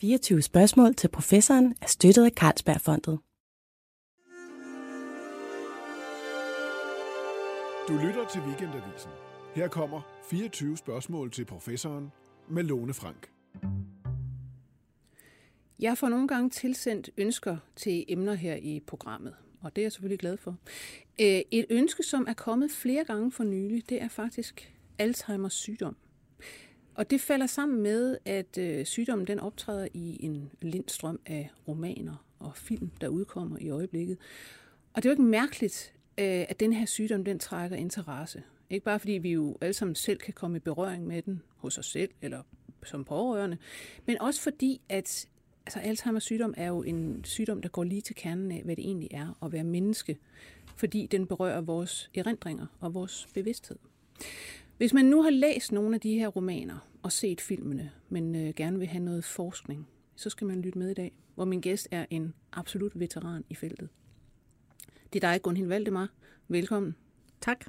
24 spørgsmål til professoren er støttet af Carlsbergfondet. Du lytter til Weekendavisen. Her kommer 24 spørgsmål til professoren med Lone Frank. Jeg får nogle gange tilsendt ønsker til emner her i programmet, og det er jeg selvfølgelig glad for. Øh, et ønske, som er kommet flere gange for nylig, det er faktisk Alzheimers sygdom. Og det falder sammen med, at øh, sygdommen den optræder i en lindstrøm af romaner og film, der udkommer i øjeblikket. Og det er jo ikke mærkeligt, øh, at den her sygdom den trækker interesse. Ikke bare fordi vi jo alle sammen selv kan komme i berøring med den hos os selv eller som pårørende, men også fordi, at altså, Alzheimer's sygdom er jo en sygdom, der går lige til kernen af, hvad det egentlig er at være menneske, fordi den berører vores erindringer og vores bevidsthed. Hvis man nu har læst nogle af de her romaner og set filmene, men øh, gerne vil have noget forskning, så skal man lytte med i dag, hvor min gæst er en absolut veteran i feltet. Det er dig, Gunhild Valdemar. Velkommen. Tak.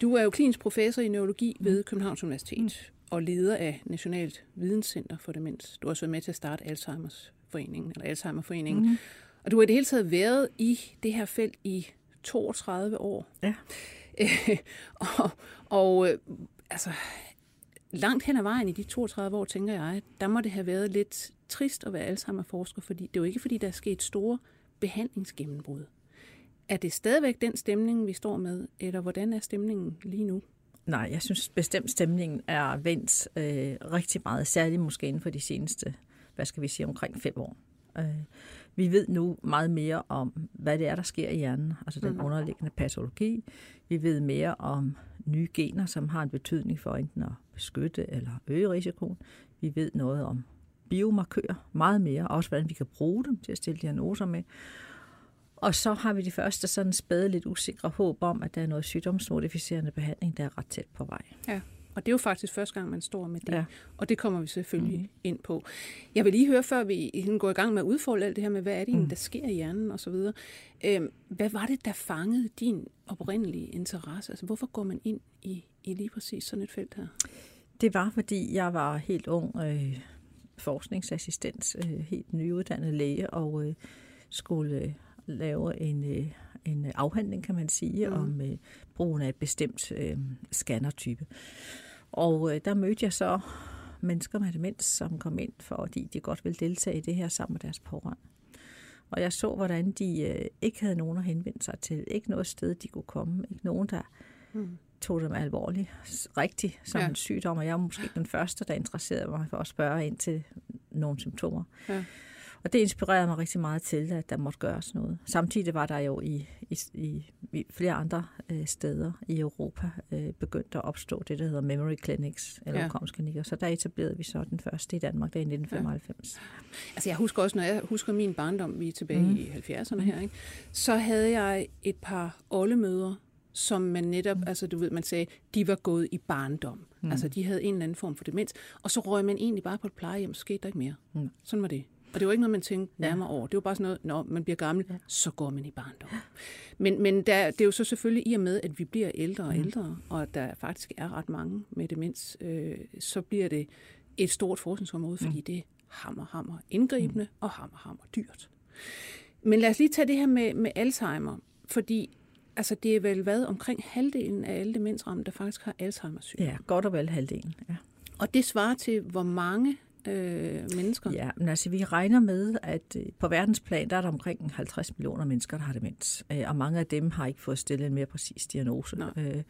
Du er jo klinisk professor i neurologi mm. ved Københavns Universitet mm. og leder af Nationalt Videnscenter for Demens. Du har også været med til at starte Alzheimer's foreningen, eller Alzheimerforeningen. Mm. Og du har i det hele taget været i det her felt i 32 år. Ja. og og øh, altså, langt hen ad vejen i de 32 år, tænker jeg, der må det have været lidt trist at være Alzheimer-forsker, fordi det er jo ikke, fordi der er sket store behandlingsgennembrud. Er det stadigvæk den stemning, vi står med, eller hvordan er stemningen lige nu? Nej, jeg synes bestemt stemningen er vendt øh, rigtig meget, særligt måske inden for de seneste, hvad skal vi sige, omkring fem år. Øh, vi ved nu meget mere om, hvad det er, der sker i hjernen, altså den mm. underliggende patologi. Vi ved mere om nye gener, som har en betydning for enten at beskytte eller øge risikoen. Vi ved noget om biomarkører, meget mere, også hvordan vi kan bruge dem til at stille diagnoser med. Og så har vi de første sådan spæde, lidt usikre håb om, at der er noget sygdomsmodificerende behandling, der er ret tæt på vej. Ja. Og det er jo faktisk første gang, man står med det. Ja. Og det kommer vi selvfølgelig mm. ind på. Jeg vil lige høre, før vi går i gang med at udfolde alt det her med, hvad er det mm. der sker i hjernen osv. Øhm, hvad var det, der fangede din oprindelige interesse? Altså, hvorfor går man ind i, i lige præcis sådan et felt her? Det var, fordi jeg var helt ung øh, forskningsassistent, øh, helt nyuddannet læge, og øh, skulle øh, lave en... Øh, en afhandling, kan man sige, mm. om øh, brugen af et bestemt øh, scannertype. Og øh, der mødte jeg så mennesker med demens, som kom ind, fordi de godt ville deltage i det her sammen med deres pårørende. Og jeg så, hvordan de øh, ikke havde nogen at henvende sig til. Ikke noget sted, de kunne komme. Ikke nogen, der mm. tog dem alvorligt, rigtigt som ja. en sygdom. Og jeg var måske den første, der interesserede mig for at spørge ind til nogle symptomer. Ja. Og det inspirerede mig rigtig meget til, at der måtte gøres noget. Samtidig var der jo i, i, i, i flere andre øh, steder i Europa øh, begyndt at opstå det, der hedder memory clinics, eller ja. Så der etablerede vi så den første i Danmark, der i 1995. Ja. Altså jeg husker også, når jeg husker min barndom, vi er tilbage mm. i 70'erne her, ikke? så havde jeg et par oldemøder, som man netop, mm. altså du ved, man sagde, de var gået i barndom. Mm. Altså de havde en eller anden form for demens. Og så røg man egentlig bare på et plejehjem, så skete der ikke mere. Mm. Sådan var det. Og det var ikke noget, man tænkte nærmere ja. over. Det var bare sådan noget, når man bliver gammel, ja. så går man i barndom. Men, men der, det er jo så selvfølgelig i og med, at vi bliver ældre og mm. ældre, og at der faktisk er ret mange med demens, øh, så bliver det et stort forskningsområde, fordi mm. det er hammer, hammer indgribende mm. og hammer, hammer dyrt. Men lad os lige tage det her med, med Alzheimer, fordi altså, det er vel hvad omkring halvdelen af alle demensramte, der faktisk har Alzheimer's sygdom. Ja, godt og vel halvdelen, ja. Og det svarer til, hvor mange øh, mennesker? Ja, men altså vi regner med, at øh, på verdensplan, der er der omkring 50 millioner mennesker, der har demens. Øh, og mange af dem har ikke fået stillet en mere præcis diagnose. Øh,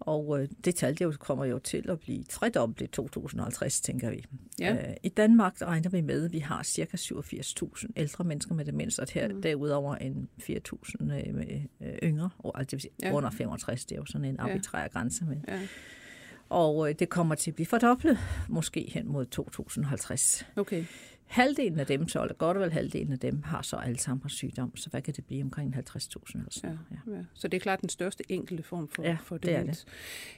og øh, det tal det kommer jo til at blive tredobbelt i 2050, tænker vi. Ja. Øh, I Danmark regner vi med, at vi har ca. 87.000 ældre mennesker med demens, og her, mm. derudover en 4.000 øh, med, øh, yngre, og, altså det vil sige ja. under 65, det er jo sådan en arbitrær ja. grænse. Men, ja. Og øh, det kommer til at blive fordoblet, måske hen mod 2050. Okay. Halvdelen af dem, så eller godt og vel halvdelen af dem, har så Alzheimer's sygdom, så hvad kan det blive omkring 50.000 eller Ja, ja. Så det er klart den største enkelte form for, ja, for demens.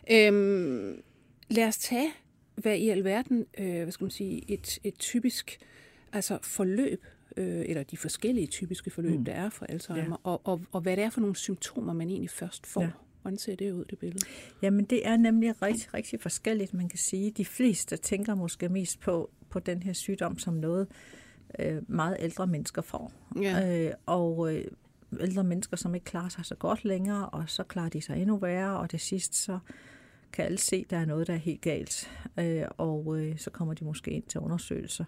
det er det. Øhm, lad os tage, hvad i alverden, øh, hvad skal man sige, et, et typisk altså forløb, øh, eller de forskellige typiske forløb, mm. der er for Alzheimer, ja. og, og, og hvad det er for nogle symptomer, man egentlig først får. Ja. Hvordan ser det ud, det billede? Jamen, det er nemlig rigtig, rigtig forskelligt, man kan sige. De fleste tænker måske mest på, på den her sygdom som noget, øh, meget ældre mennesker får. Ja. Øh, og øh, ældre mennesker, som ikke klarer sig så godt længere, og så klarer de sig endnu værre, og det sidst så kan alle se, at der er noget, der er helt galt. Øh, og øh, så kommer de måske ind til undersøgelser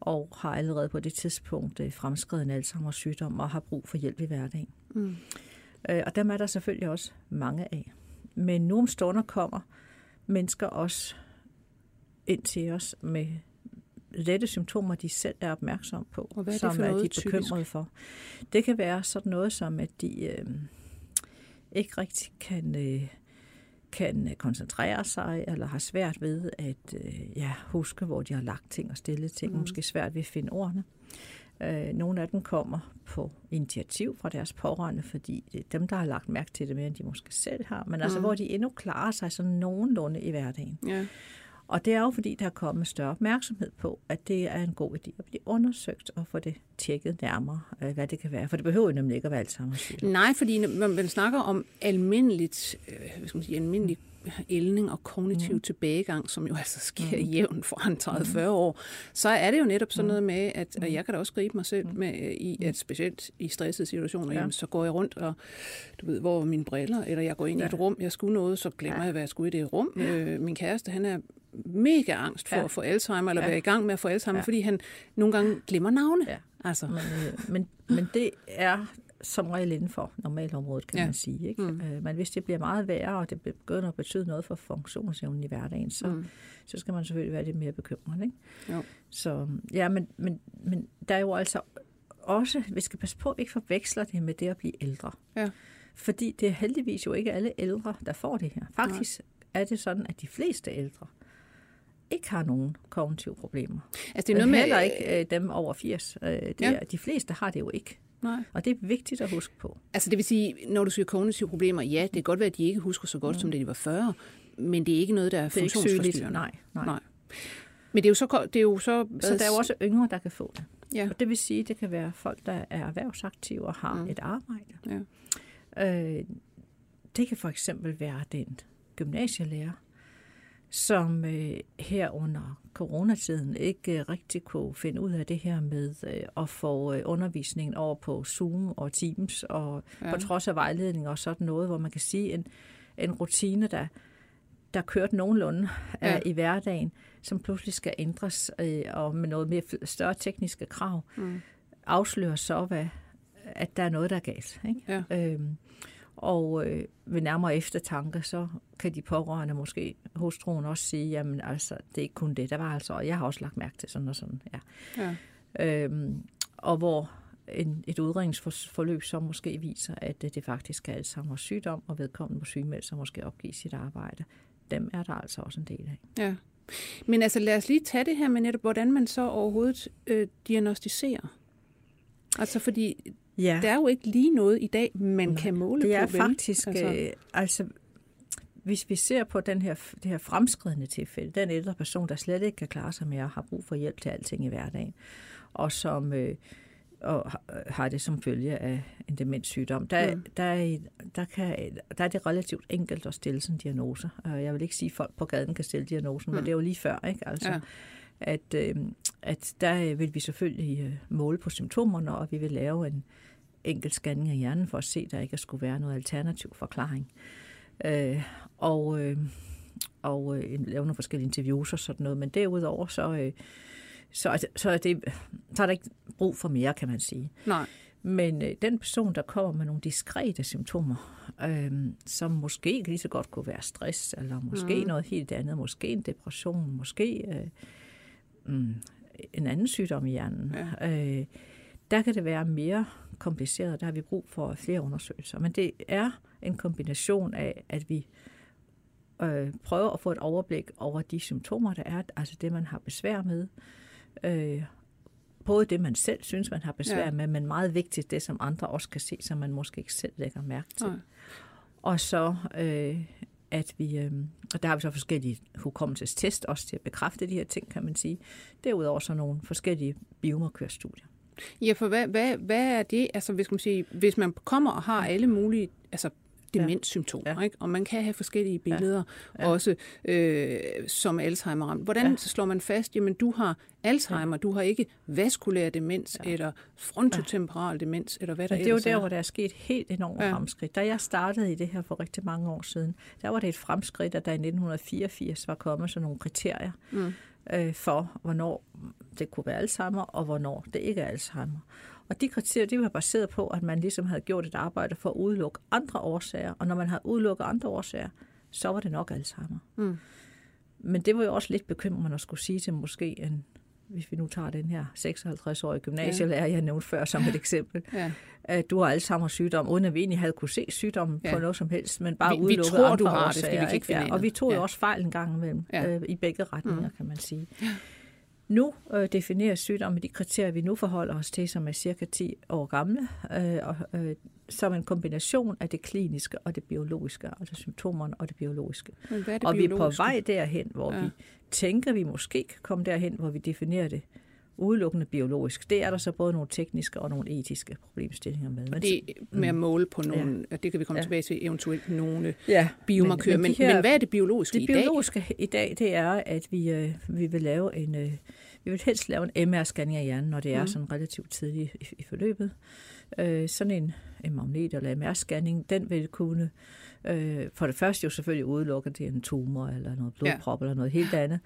og har allerede på det tidspunkt øh, fremskrevet en Alzheimer's sygdom og har brug for hjælp i hverdagen. Mm. Øh, og dem er der selvfølgelig også mange af. Men om stunder kommer mennesker også ind til os med lette symptomer, de selv er opmærksom på, Og hvad er det som for er noget de typisk? bekymrede for. Det kan være sådan noget som, at de øh, ikke rigtig kan, øh, kan koncentrere sig, eller har svært ved at øh, ja, huske, hvor de har lagt ting og stillet ting, mm. måske svært ved at finde ordene. Øh, nogle af dem kommer på initiativ fra deres pårørende, fordi det er dem, der har lagt mærke til det mere, end de måske selv har. Men altså, Mm. hvor de endnu klarer sig sådan nogenlunde i hverdagen. Ja. Og det er jo fordi, der er kommet større opmærksomhed på, at det er en god idé at blive undersøgt og få det tjekket nærmere, øh, hvad det kan være. For det behøver jo nemlig ikke at være Alzheimer's sygdom. Nej, fordi når man snakker om almindeligt, øh, hvad skal man sige, almindelig ældning og kognitiv mm. tilbagegang, som jo altså sker mm. jævnt for en 30-40 år, så er det jo netop sådan noget med, at og jeg kan da også gribe mig selv med øh, i, at specielt i stressede situationer, Ja. jamen, så går jeg rundt og, du ved, hvor er mine briller, eller jeg går ind ja. i et rum, jeg skulle noget, så glemmer Ja. jeg, hvad jeg skulle i det rum. Øh, min kæreste, han er mega angst for Ja. at få Alzheimer, eller Ja. være i gang med at få Alzheimer, Ja. fordi han nogle gange glemmer navne. Ja. Altså. Men, øh, men, men det er som regel inden for normalområdet, kan Ja. man sige. Ikke? Mm. Øh, men hvis det bliver meget værre, og det begynder at betyde noget for funktionsevnen i hverdagen, så, Mm. så skal man selvfølgelig være lidt mere bekymret. Ikke? Jo. Så ja, men, men, men der er jo altså også, vi skal passe på, at vi ikke forveksler det med det at blive ældre. Ja. Fordi det er heldigvis jo ikke alle ældre, der får det her. Faktisk Nej. er det sådan, at de fleste ældre ikke har nogen kognitive problemer. Altså, det er noget med, Heller ikke øh, dem over 80. Øh, det ja. er, de fleste har det jo ikke. Nej. Og det er vigtigt at huske på. Altså det vil sige, når du siger kognitive problemer, ja, det kan godt være, at de ikke husker så godt, mm. som da de var 40, men det er ikke noget, der er, Det er funktionsforstyrrende. Nej, nej. Nej. Men det er jo så... Det er jo så, Så der er jo også yngre, der kan få det. Ja. Og det vil sige, at det kan være folk, der er erhvervsaktive og har mm. et arbejde. Ja. Øh, det kan for eksempel være den gymnasielærer, som øh, her under coronatiden ikke øh, rigtig kunne finde ud af det her med øh, at få øh, undervisningen over på Zoom og Teams, og Ja. på trods af vejledning og sådan noget, hvor man kan sige en, en rutine, der, der kørte nogenlunde ja. i hverdagen, som pludselig skal ændres, øh, og med noget mere større tekniske krav, Mm. afslører så, hvad, at der er noget, der er galt. Ikke? Ja. Øhm, og øh, ved nærmere eftertanke, så kan de pårørende måske hustruen også sige, jamen altså, det er ikke kun det, der var altså, og jeg har også lagt mærke til sådan og sådan. Ja. Ja. Øhm, og hvor en, et udredningsforløb så måske viser, at det, det faktisk er Alzheimer's sygdom, og vedkommende må sygemelde sig måske opgive sit arbejde. Dem er der altså også en del af. Ja. Men altså lad os lige tage det her med netop, hvordan man så overhovedet øh, diagnostiserer. Altså fordi Ja. der er jo ikke lige noget i dag, man Nej, kan måle Det er på. faktisk, Altså, altså, øh, altså hvis vi ser på den her, det her fremskridende tilfælde, den ældre person, der slet ikke kan klare sig mere, har brug for hjælp til alting i hverdagen, og som øh, og har- det som følge af en demenssygdom, der, Mm. der, er, der, kan, der er det relativt enkelt at stille sådan en diagnose. Jeg vil ikke sige, at folk på gaden kan stille diagnosen, mm. Men det er jo lige før, ikke? Altså, Ja. at, øh, at der vil vi selvfølgelig øh, måle på symptomerne, og vi vil lave en enkelt scanning af hjernen for at se, at der ikke skulle være noget alternativ forklaring. Øh, og øh, og øh, lave nogle forskellige interviews og sådan noget. Men derudover, så, øh, så, er det- så, er det, så er der ikke brug for mere, kan man sige. Nej. Men øh, den person, der kommer med nogle diskrete symptomer, øh, som måske lige så godt kunne være stress, eller måske mm. noget helt andet, måske en depression, måske øh, mm, en anden sygdom i hjernen, ja. øh, der kan det være mere kompliceret. Der har vi brug for flere undersøgelser. Men det er en kombination af, at vi øh, prøver at få et overblik over de symptomer, der er, altså det, man har besvær med. Øh, både det, man selv synes, man har besvær Ja. ja. med, men meget vigtigt, det, som andre også kan se, som man måske ikke selv lægger mærke til. Nej. Og så, øh, at vi, øh, og der har vi så forskellige hukommelsestest også til at bekræfte de her ting, kan man sige. Derudover så nogle forskellige biomarkørstudier. Ja, for hvad, hvad, hvad er det? Altså, hvis man, sige, hvis man kommer og har alle mulige altså, demenssymptomer, Ja. ikke? og man kan have forskellige billeder, ja. også øh, som Alzheimer ramt. Hvordan Ja. slår man fast, jamen du har Alzheimer, du har ikke vaskulær demens, ja. eller frontotemporal demens, eller hvad der Men det er jo der, hvor der er sket helt enormt Ja. ja. fremskridt. Da jeg startede i det her for rigtig mange år siden, der var det et fremskridt, at der i 1984 var kommet sådan nogle kriterier mm. Øh, for, hvornår det kunne være Alzheimer, og hvornår det ikke er Alzheimer. Og de kriterier, de var baseret på, at man ligesom havde gjort et arbejde for at udelukke andre årsager, og når man havde udelukket andre årsager, så var det nok Alzheimer. Mm. Men det var jo også lidt bekymrende at skulle sige til måske en, hvis vi nu tager den her 56-årige gymnasielærer, jeg nævnte før som et eksempel, Ja. at du har Alzheimer's sygdom, uden at vi egentlig havde kunne se sygdommen Ja. ja. på noget som helst, men bare Vi- vi udelukke tror, andre du har det, årsager, fordi vi kan ikke ja. Og vi tog jo Ja. også fejl en gang imellem, Ja. ja. øh, i begge retninger, mm. kan man sige. Nu øh, defineres sygdommen med de kriterier, vi nu forholder os til, som er cirka 10 år gamle, øh, og, øh, som en kombination af det kliniske og det biologiske, altså symptomerne og det biologiske. Men hvad er det og vi er på biologiske? vej derhen, hvor ja. vi tænker, vi måske kan komme derhen, hvor vi definerer det udelukkende biologisk. Det er der så både nogle tekniske og nogle etiske problemstillinger med. Men, Det med at måle på nogle, ja. det kan vi komme ja. Tilbage til, eventuelt nogle ja, biomarkører. Men, men, her- men hvad er det biologiske det i dag? biologiske i dag, det er, at vi, øh, vi vil lave en, øh, vi vil helst lave en MR-scanning af hjernen, når det er Mm. sådan relativt tidligt i, i forløbet. Øh, sådan en, en magnet- eller MR-scanning, den vil kunne øh, for det første jo selvfølgelig udelukke, at det er en tumor eller noget blodprop ja. eller noget helt andet.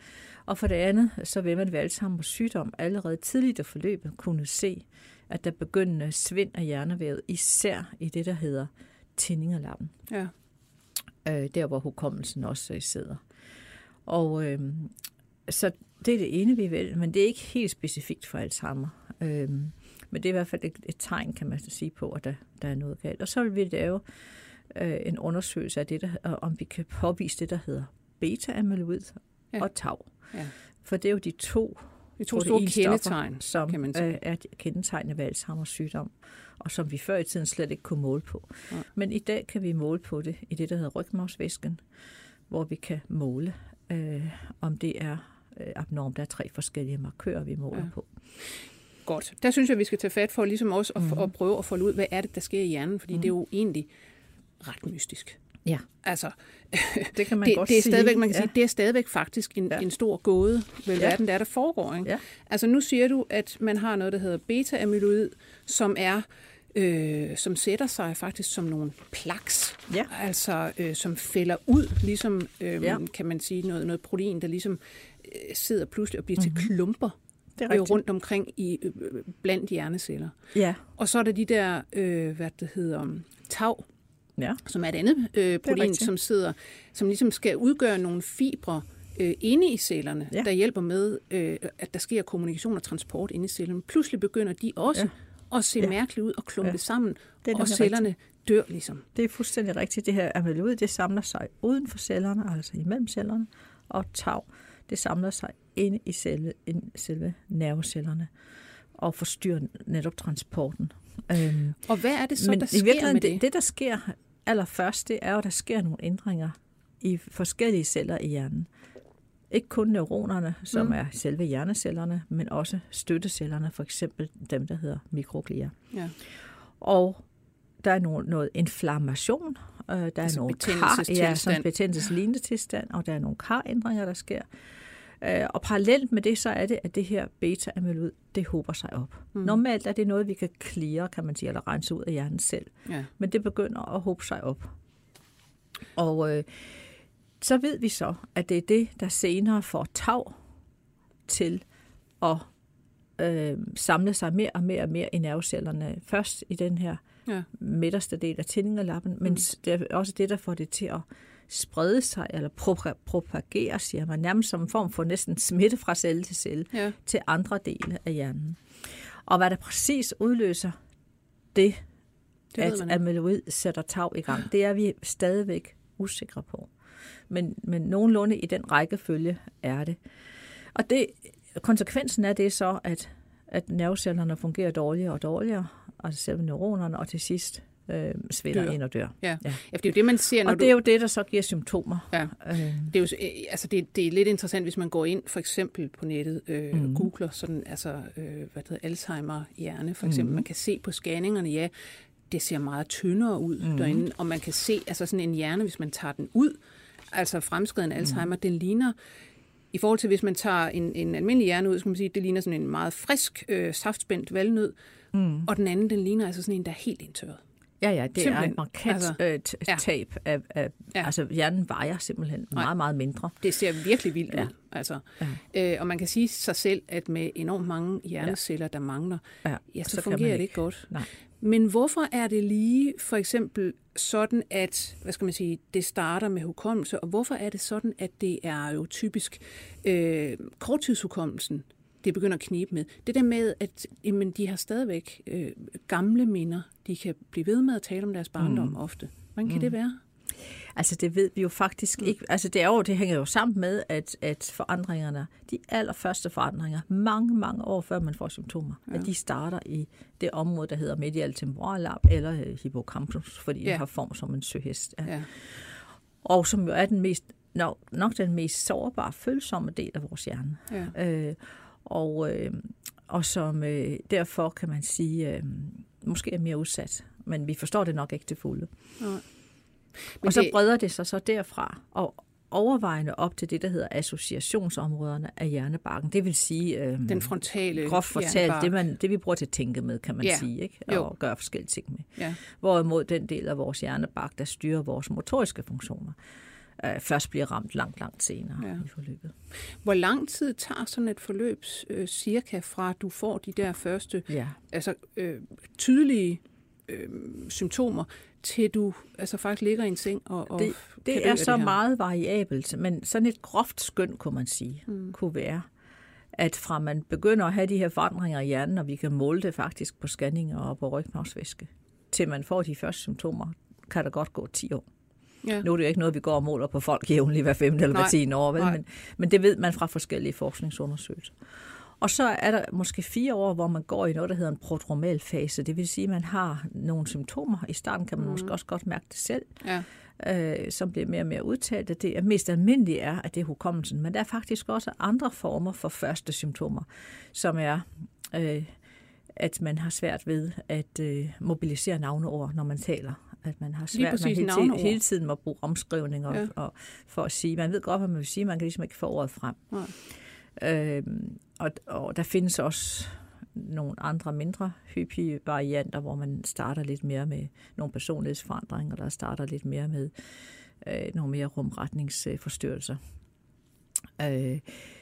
Og for det andet, så vil man ved Alzheimer's sygdom allerede tidligt i forløbet kunne se, at der begyndende svind af hjernevævet, især i det, der hedder tændingelappen Ja. øh, der hvor hukommelsen også øh, sidder. Og øh, så det er det ene, vi vil, men det er ikke helt specifikt for Alzheimer. Øh, men det er i hvert fald et, et tegn, kan man så sige på, at der, der er noget galt. Og så vil vi lave øh, en undersøgelse af det, der, om vi kan påvise det, der hedder beta-amyloid Ja. ja. og tau. Ja. For det er jo de to Vi to store kendetegn, som kan man sige. øh, er kendetegnende ved Alzheimer's sygdom, og som vi før i tiden slet ikke kunne måle på. Nej. Men i dag kan vi måle på det i det, der hedder rygmavsvæsken, hvor vi kan måle, øh, om det er øh, abnormt. Der er tre forskellige markører, vi måler Ja. på. Godt. Der synes jeg, vi skal tage fat for ligesom også at, Mhm. mm-hmm. at prøve at folde ud, hvad er det, der sker i hjernen, fordi mm-hmm. det er jo egentlig ret mystisk. Ja, Altså, det kan man det, godt det er sige. stadigvæk, man kan ja. sige, det er stadigvæk faktisk en, ja. En stor gåde ved Ja. verden, der er, der foregår. Ikke? Ja. Altså nu siger du, at man har noget, der hedder beta-amyloid, som er øh, som sætter sig faktisk som nogle plaks, Ja. altså øh, som fælder ud, ligesom øh, Ja. kan man sige noget, noget protein, der ligesom sidder pludselig og bliver mm-hmm. til klumper Det er øh, rigtigt. rundt omkring i øh, øh, blandt hjerneceller. Ja, Og så er der de der, øh, hvad det hedder, um, tau, ja. som er et andet øh, protein, rigtigt. som sidder, som ligesom skal udgøre nogle fibre øh, inde i cellerne, ja. Der hjælper med, øh, at der sker kommunikation og transport inde i cellerne. Pludselig begynder de også ja. at se ja. Mærkeligt ud og klumpe ja. Sammen, Det er og cellerne dør ligesom. Det er fuldstændig rigtigt. Det her amyloid, det samler sig uden for cellerne, altså imellem cellerne, og tau, det samler sig inde i selve, ind, selve nervecellerne og forstyrrer netop transporten. Øhm, Og hvad er det så, men der i sker virkeligheden, med det? det, det der sker allerførst, det er jo, at der sker nogle ændringer i forskellige celler i hjernen. Ikke kun neuronerne, som Mm. er selve hjernecellerne, men også støttecellerne, for eksempel dem, der hedder mikroglia. Ja. Og der er noget, noget inflammation, øh, der er Altså nogle kar, ja, sådan betændelseslignende tilstand, og der er nogle karændringer, der sker. Øh, og parallelt med det, så er det, at det her beta-amyloid, det hober sig op. Mm. Normalt er det noget, vi kan clear, kan man sige, eller rense ud af hjernen selv. Ja. Men det begynder at hobe sig op. Og øh, så ved vi så, at det er det, der senere får tag til at øh, samle sig mere og mere og mere i nervecellerne. Først i den her Ja. midterste del af tændingelappen, men det er også det, der får det til at sprede sig, eller propa- propagere, siger man, nærmest som en form for næsten smitte fra celle til celle, Ja. til andre dele af hjernen. Og hvad der præcis udløser det, Det at amyloid sætter tag i gang, det er vi stadigvæk usikre på. Men, men nogenlunde i den rækkefølge er det. Og det, konsekvensen af det er så, at, at nervecellerne fungerer dårligere og dårligere, altså selve neuronerne, og til sidst øh, svinder Dør. ind og dør. Ja. Ja. ja, det er jo det, man ser, når Og du... det er jo det, der så giver symptomer. Ja. Øh, Det er, jo, øh, altså det, det er lidt interessant, hvis man går ind for eksempel på nettet, øh, Mhm. mm. googler sådan, altså, øh, hvad hedder, Alzheimer hjerne for eksempel. Mhm. Mm. Man kan se på scanningerne, ja, det ser meget tyndere ud mm. derinde, og man kan se, altså sådan en hjerne, hvis man tager den ud, altså fremskreden Alzheimer, mm. den ligner, i forhold til hvis man tager en, en almindelig hjerne ud, så kan man sige, det ligner sådan en meget frisk, øh, saftspændt valnød, mm. og den anden, den ligner altså sådan en, der er helt indtørret. Ja, ja, det simpelthen. er et markant altså, øh, ja. tab af, af ja. altså hjernen vejer simpelthen Nej. meget, meget mindre. Det ser virkelig vildt ja. ud. Altså. Ja. Øh, og man kan sige sig selv, at med enormt mange hjerneceller, der mangler, ja, ja så, så fungerer det ikke godt. Nej. Men hvorfor er det lige for eksempel sådan, at hvad skal man sige, det starter med hukommelse, og hvorfor er det sådan, at det er jo typisk øh, korttidshukommelsen, det begynder at knibe med. Det der med, at jamen, de har stadigvæk øh, gamle minder. De kan blive ved med at tale om deres barndom mm. ofte. Hvordan kan mm. det være? Altså det ved vi jo faktisk mm. ikke. Altså det, er jo, det hænger jo sammen med, at, at forandringerne, de allerførste forandringer, mange, mange år før man får symptomer, ja. at de starter i det område, der hedder medial temporallap eller øh, hippocampus, fordi ja. det har form som en søhest. Ja. Ja. Og som jo er den mest, nok, nok den mest sårbare, følsomme del af vores hjerne. Ja. Øh, og, øh, og som øh, derfor kan man sige, øh, måske er mere udsat. Men vi forstår det nok ikke til fulde. Ja. og så breder det sig så derfra, og overvejende op til det, der hedder associationsområderne af hjernebarken. Det vil sige... Øh, Den frontale Groft fortalt, det, man, det vi bruger til at tænke med, kan man ja. sige, ikke? og jo. gøre forskellige ting med. Ja. Hvorimod den del af vores hjernebark, der styrer vores motoriske funktioner, øh, først bliver ramt langt, langt senere ja. i forløbet. Hvor lang tid tager sådan et forløb øh, cirka fra, at du får de der første ja. altså, øh, tydelige øh, symptomer, til du altså faktisk ligger i en seng og, og Det, det er så det meget variabelt, men sådan et groft skøn, kunne man sige, mm. kunne være, at fra man begynder at have de her forandringer i hjernen, og vi kan måle det faktisk på scanninger og på rygmavsvæske, til man får de første symptomer, kan der godt gå 10 år. Ja. Nu er det jo ikke noget, vi går og måler på folk jævnligt hver femte eller hver tiende år, vel? Men, men det ved man fra forskellige forskningsundersøgelser. Og så er der måske fire år, hvor man går i noget, der hedder en prodromal fase. Det vil sige, at man har nogle symptomer. I starten kan man mm. måske også godt mærke det selv, ja. øh, som bliver mere og mere udtalt. Det er mest almindeligt er, at det er hukommelsen. Men der er faktisk også andre former for første symptomer, som er... Øh, at man har svært ved at øh, mobilisere navneord, når man taler at man har svært med hele, tiden, hele tiden at bruge omskrivninger ja. og, for at sige. Man ved godt, hvad man vil sige, man kan ligesom ikke få ordet frem. Ja. Øhm, og, og der findes også nogle andre mindre hyppige varianter, hvor man starter lidt mere med nogle personlighedsforandringer, der starter lidt mere med øh, nogle mere rumretningsforstyrrelser. Øh,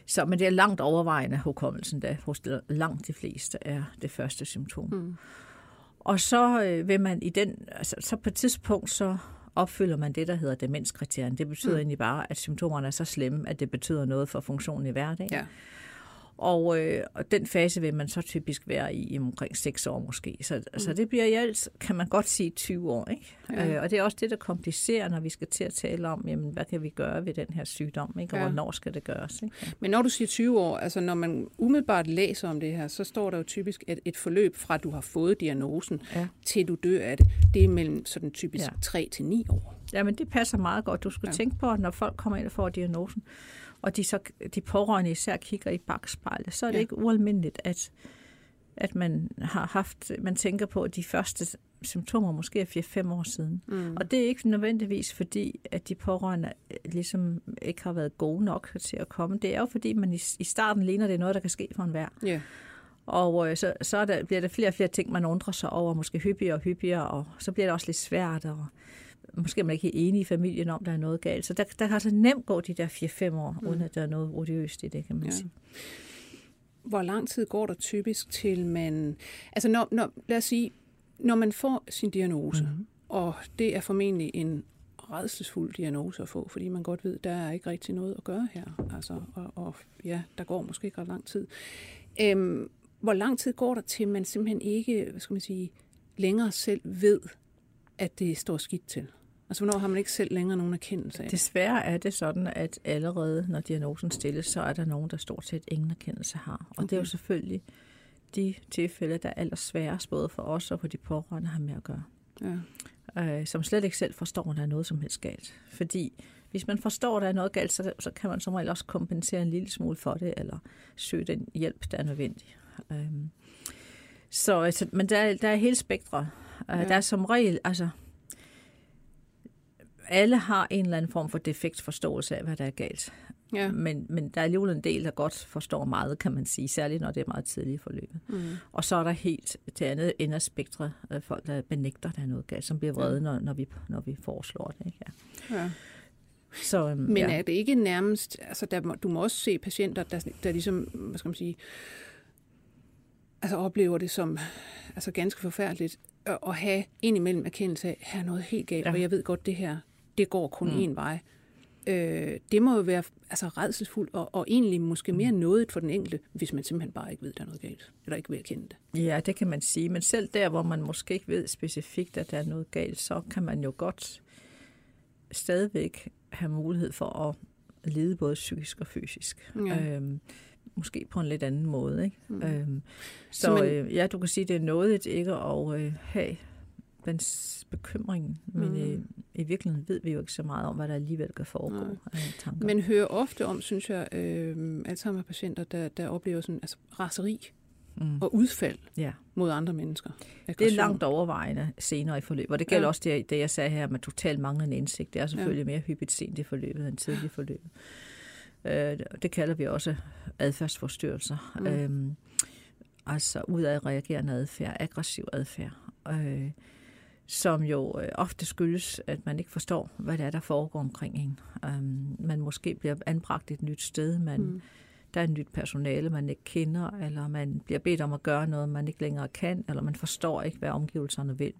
så, men det er langt overvejende hukommelsen, der hos langt de fleste er det første symptom. Mm. Og så øh, vil man i den, altså, så på et tidspunkt, så opfylder man det, der hedder demenskriterien. Det betyder mm. egentlig bare, at symptomerne er så slemme, at det betyder noget for funktionen i hverdagen. Ja. Og, øh, og den fase vil man så typisk være i, i omkring 6 år måske. Så, mm. så det bliver i alt, kan man godt sige, 20 år. Ikke? Ja. Øh, og det er også det, der komplicerer, når vi skal til at tale om, jamen, hvad kan vi gøre ved den her sygdom, ikke? og ja. hvornår skal det gøres. Ikke? Men når du siger 20 år, altså når man umiddelbart læser om det her, så står der jo typisk, at et forløb fra du har fået diagnosen, ja. til du dør af det, det er mellem sådan typisk ja. 3 til 9 år. Ja, men det passer meget godt. Du skal ja. tænke på, at når folk kommer ind og får diagnosen, og de, så, de pårørende især kigger i bagspejlet, så er det ja. ikke ualmindeligt, at, at man har haft, man tænker på de første symptomer måske er 4-5 år siden. Mm. Og det er ikke nødvendigvis fordi, at de pårørende øh, ligesom ikke har været gode nok til at komme. Det er jo fordi, man i, i starten ligner, det er noget, der kan ske for enhver. Yeah. Og øh, så, så er der, bliver der flere og flere ting, man undrer sig over, måske hyppigere og hyppigere, og så bliver det også lidt svært, og måske er man ikke helt enig i familien om, der er noget galt. Så der, der kan altså nemt gå de der 4-5 år, mm. uden at der er noget odiøst i det, kan man ja. sige. Hvor lang tid går der typisk til man... Altså når, når, lad os sige, når man får sin diagnose, mm. og det er formentlig en redselsfuld diagnose at få, fordi man godt ved, der er ikke rigtig noget at gøre her. Altså, og, og ja, der går måske ikke ret lang tid. Øhm, hvor lang tid går der til, man simpelthen ikke, hvad skal man sige, længere selv ved, at det står skidt til? Altså, hvornår har man ikke selv længere nogen erkendelse af det? Desværre er det sådan, at allerede når diagnosen stilles, så er der nogen, der stort set ingen erkendelse har. Og okay. det er jo selvfølgelig de tilfælde, der er allersværest, både for os og for de pårørende, har med at gøre. Ja. Øh, som slet ikke selv forstår, at der er noget som helst galt. Fordi hvis man forstår, at der er noget galt, så, så kan man som regel også kompensere en lille smule for det, eller søge den hjælp, der er nødvendig. Øh, så, altså, men der, der er hele spektret Ja. Der er som regel, altså, alle har en eller anden form for defekt forståelse af, hvad der er galt. Ja. Men, men der er alligevel en del, der godt forstår meget, kan man sige, særligt når det er meget tidligt i forløbet. Mm. Og så er der helt til andet ende af spektret folk, der benægter, der er noget galt, som bliver vrede, ja. når, når, vi, når vi foreslår det. Ikke? Ja. ja. Så, øhm, Men ja. er det ikke nærmest, altså der, du må også se patienter, der, der ligesom, hvad skal man sige, altså oplever det som altså ganske forfærdeligt, at have indimellem erkendelse af, her er noget helt galt, ja. og jeg ved godt, det her, det går kun mm. én vej. Øh, det må jo være altså, redselsfuldt, og, og egentlig måske mere mm. noget for den enkelte, hvis man simpelthen bare ikke ved, at der er noget galt, eller ikke vil erkende det. Ja, det kan man sige, men selv der, hvor man måske ikke ved specifikt, at der er noget galt, så kan man jo godt stadigvæk have mulighed for at lede både psykisk og fysisk. Ja. Øhm, måske på en lidt anden måde. Ikke? Mm. Øhm, så så man, øh, ja, du kan sige, det er noget ikke at øh, have den bekymring, men mm. øh, i virkeligheden ved vi jo ikke så meget om, hvad der alligevel kan foregå af tanker. Men hører ofte om, synes jeg, øh, Alzheimer-patienter, der, der oplever sådan, altså raseri mm. og udfald ja. mod andre mennesker. Aggression. Det er langt overvejende senere i forløbet, og det gælder ja. også det, det, jeg sagde her med totalt manglende indsigt. Det er selvfølgelig ja. mere hyppigt sent i forløbet end tidligt i forløbet. Øh, det kalder vi også adfærdsforstyrrelser. Mm. Øhm, altså udadreagerende adfærd, aggressiv adfærd. Øh, som jo øh, ofte skyldes, at man ikke forstår, hvad det er, der foregår omkring en. Um, man måske bliver anbragt et nyt sted, man, mm. der er et nyt personale, man ikke kender, eller man bliver bedt om at gøre noget, man ikke længere kan, eller man forstår ikke, hvad omgivelserne vil.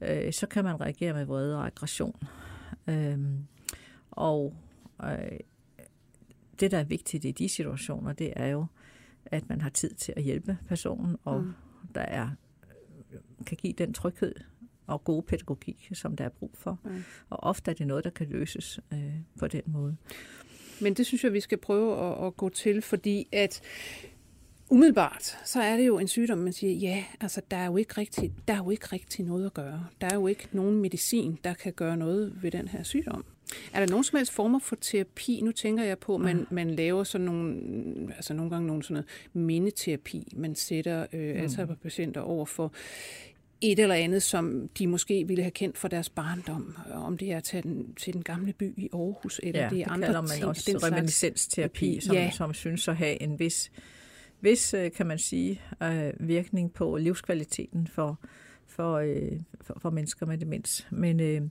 Uh, så kan man reagere med vrede og aggression. Uh, og uh, det, der er vigtigt i de situationer, det er jo, at man har tid til at hjælpe personen, og mm. der er kan give den tryghed, og gode pædagogik, som der er brug for. Ja. Og ofte er det noget, der kan løses øh, på den måde. Men det synes jeg, vi skal prøve at, at gå til, fordi at umiddelbart, så er det jo en sygdom, man siger, ja, altså der er jo ikke rigtig, der er jo ikke rigtig noget at gøre. Der er jo ikke nogen medicin, der kan gøre noget ved den her sygdom. Er der nogen som helst former for terapi? Nu tænker jeg på, at man, man laver sådan nogle, altså nogle gange nogle sådan noget mindeterapi. Man sætter øh, mm. Alzheimer-patienter over for et eller andet, som de måske ville have kendt fra deres barndom. Om det er til den, til den gamle by i Aarhus, eller ja, det er det andre man ting. også den reminiscensterapi, som, ja. som synes at have en vis, vis øh, kan man sige, øh, virkning på livskvaliteten for, for, øh, for, for mennesker med demens. Men øh,